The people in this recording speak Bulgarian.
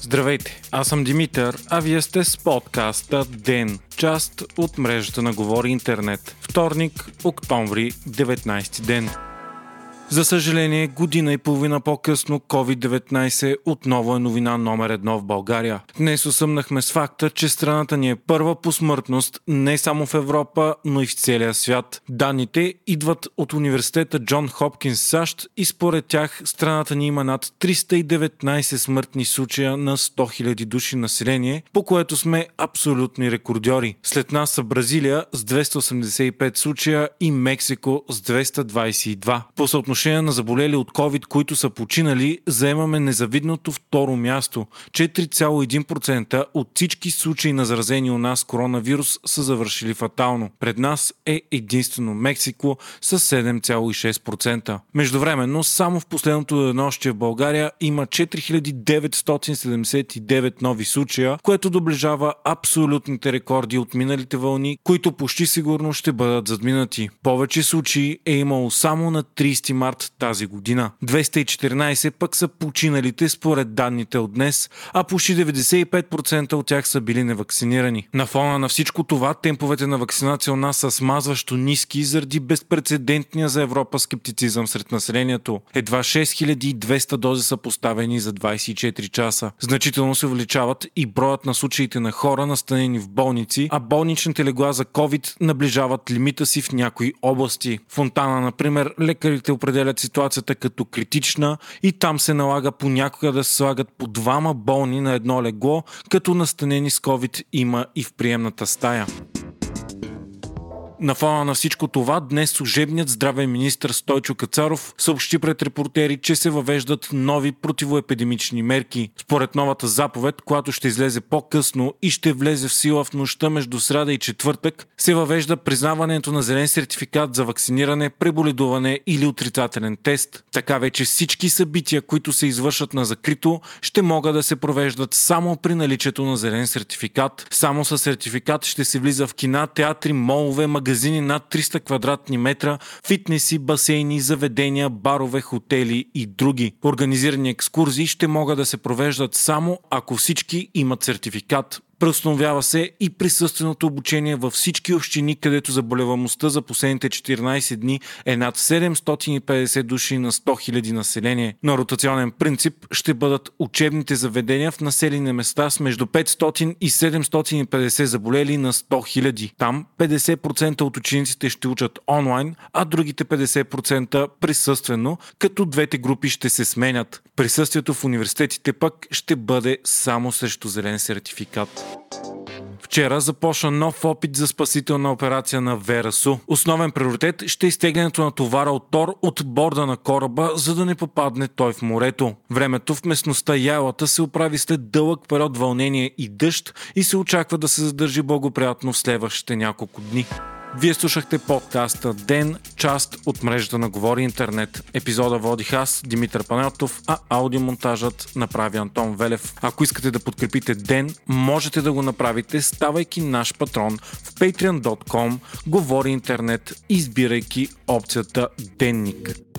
Здравейте, аз съм Димитър, а вие сте с подкаста ДЕН, част от мрежата на Говори Интернет. Вторник, октомври, 19 ден. За съжаление, година и половина по-късно COVID-19 отново е новина номер едно в България. Днес осъмнахме с факта, че страната ни е първа по смъртност не само в Европа, но и в целия свят. Данните идват от университета Джон Хопкинс САЩ и според тях страната ни има над 319 смъртни случая на 100 000 души население, по което сме абсолютни рекордьори. След нас са Бразилия с 285 случая и Мексико с 222. По съотношение отношение на заболели от COVID, които са починали, заемаме незавидното второ място. 4,1% от всички случаи на заразени у нас коронавирус са завършили фатално. Пред нас е единствено Мексико с 7,6%. Междувременно, само в последното денощие в България има 4979 нови случая, което доближава абсолютните рекорди от миналите вълни, които почти сигурно ще бъдат задминати. Повече случаи е имало само на 30 марта март тази година. 214 пък са починалите според данните от днес, а почти 95% от тях са били невакцинирани. На фона на всичко това, темповете на вакцинация у нас са смазващо ниски заради безпредседентния за Европа скептицизъм сред населението. Едва 6200 дози са поставени за 24 часа. Значително се увеличават и броят на случаите на хора настанени в болници, а болничните легла за COVID наближават лимита си в някои области. Фонтана, например, лекарите определят определят ситуацията като критична и там се налага понякога да се слагат по двама болни на едно легло, като настанени с COVID има и в приемната стая. На фона на всичко това, днес служебният здравен министр Стойчо Кацаров съобщи пред репортери, че се въвеждат нови противоепидемични мерки. Според новата заповед, която ще излезе по-късно и ще влезе в сила в нощта между сряда и четвъртък, се въвежда признаването на зелен сертификат за вакциниране, преболедуване или отрицателен тест. Така вече всички събития, които се извършат на закрито, ще могат да се провеждат само при наличието на зелен сертификат. Само с сертификат ще се влиза в кина, театри, молове, магазини магазини над 300 квадратни метра, фитнеси, басейни, заведения, барове, хотели и други. Организирани екскурзии ще могат да се провеждат само ако всички имат сертификат. Преустановява се и присъственото обучение във всички общини, където заболеваността за последните 14 дни е над 750 души на 100 000 население. На ротационен принцип ще бъдат учебните заведения в населени места с между 500 и 750 заболели на 100 000. Там 50% от учениците ще учат онлайн, а другите 50% присъствено, като двете групи ще се сменят. Присъствието в университетите пък ще бъде само срещу зелен сертификат. Вчера започна нов опит за спасителна операция на Верасу. Основен приоритет ще е изтеглянето на товара от Тор от борда на кораба, за да не попадне той в морето. Времето в местността Ялата се оправи след дълъг период вълнение и дъжд и се очаква да се задържи благоприятно в следващите няколко дни. Вие слушахте подкаста Ден, част от мрежата на Говори Интернет. Епизода водих аз, Димитър Панелтов, а аудиомонтажът направи Антон Велев. Ако искате да подкрепите Ден, можете да го направите, ставайки наш патрон в patreon.com, Говори Интернет, избирайки опцията Денник.